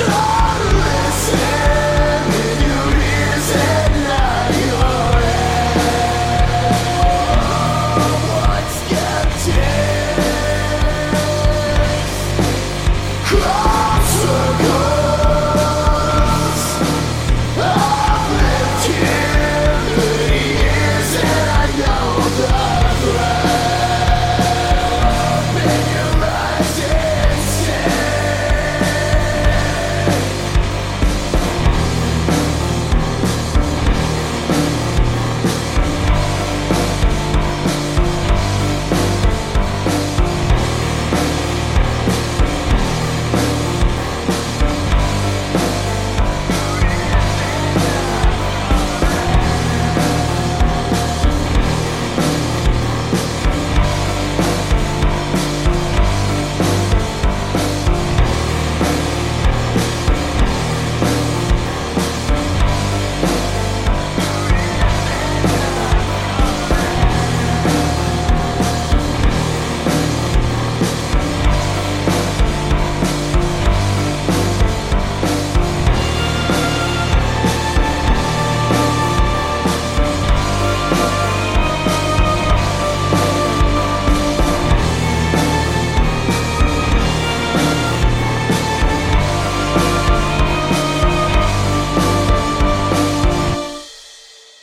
Show!